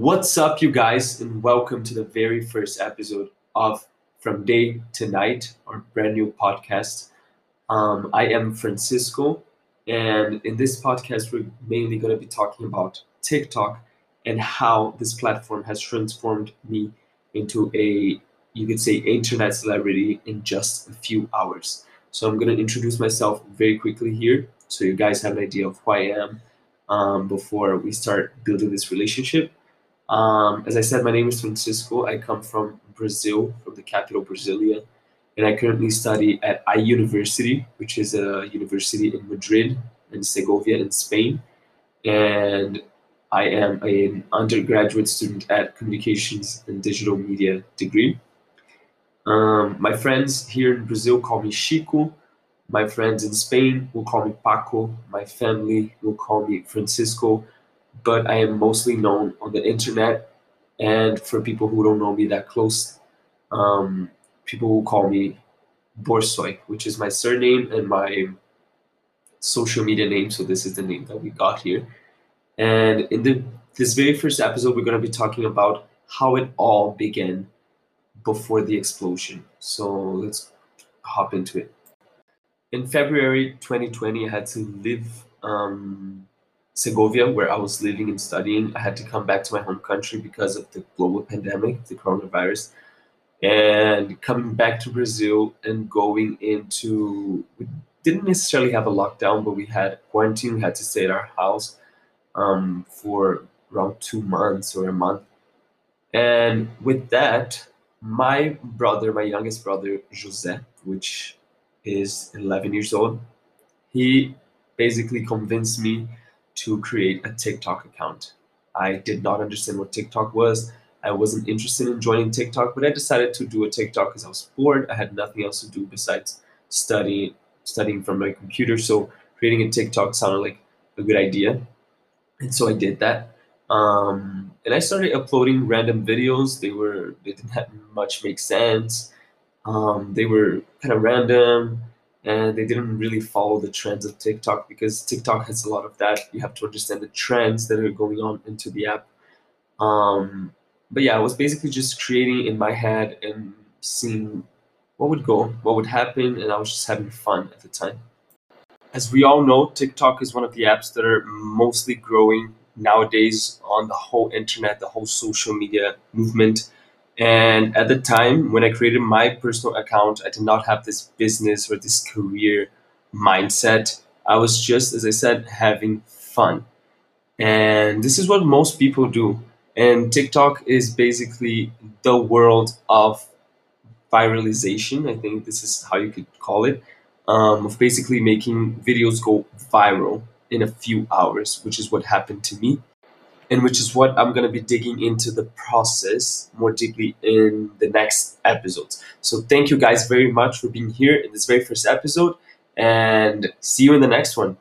What's up, you guys, and welcome to the very first episode of From Day to Night, our brand new podcast. Um, I am Francisco, and in this podcast, we're mainly going to be talking about TikTok and how this platform has transformed me into a, you could say, internet celebrity in just a few hours. So I'm going to introduce myself very quickly here so you guys have an idea of who I am um, before we start building this relationship. Um, as I said, my name is Francisco. I come from Brazil, from the capital Brasilia, and I currently study at IE University, which is a university in Madrid and Segovia in Spain. And I am an undergraduate student at Communications and Digital Media degree. Um, my friends here in Brazil call me Chico. My friends in Spain will call me Paco. My family will call me Francisco but I am mostly known on the internet. And for people who don't know me that close, um, people will call me Borsoi, which is my surname and my social media name. So this is the name that we got here. And in the this very first episode, we're going to be talking about how it all began before the explosion. So let's hop into it. In February 2020, I had to live um, Segovia, where I was living and studying. I had to come back to my home country because of the global pandemic, the coronavirus. And coming back to Brazil and going into, we didn't necessarily have a lockdown, but we had quarantine. We had to stay at our house um, for around two months or a month. And with that, my brother, my youngest brother, Jose, which is 11 years old, he basically convinced me to create a TikTok account. I did not understand what TikTok was. I wasn't interested in joining TikTok, but I decided to do a TikTok because I was bored. I had nothing else to do besides study, studying from my computer. So creating a TikTok sounded like a good idea, and so I did that. Um, and I started uploading random videos. They were they didn't have much make sense. Um, they were kind of random and they didn't really follow the trends of TikTok because TikTok has a lot of that. You have to understand the trends that are going on into the app. Um, but yeah, I was basically just creating in my head and seeing what would go, what would happen, and I was just having fun at the time. As we all know, TikTok is one of the apps that are mostly growing nowadays on the whole internet, the whole social media movement. And at the time when I created my personal account, I did not have this business or this career mindset. I was just, as I said, having fun. And this is what most people do. And TikTok is basically the world of viralization. I think this is how you could call it. Um, of basically making videos go viral in a few hours, which is what happened to me and which is what I'm going to be digging into the process more deeply in the next episodes. So, thank you guys very much for being here in this very first episode, and see you in the next one.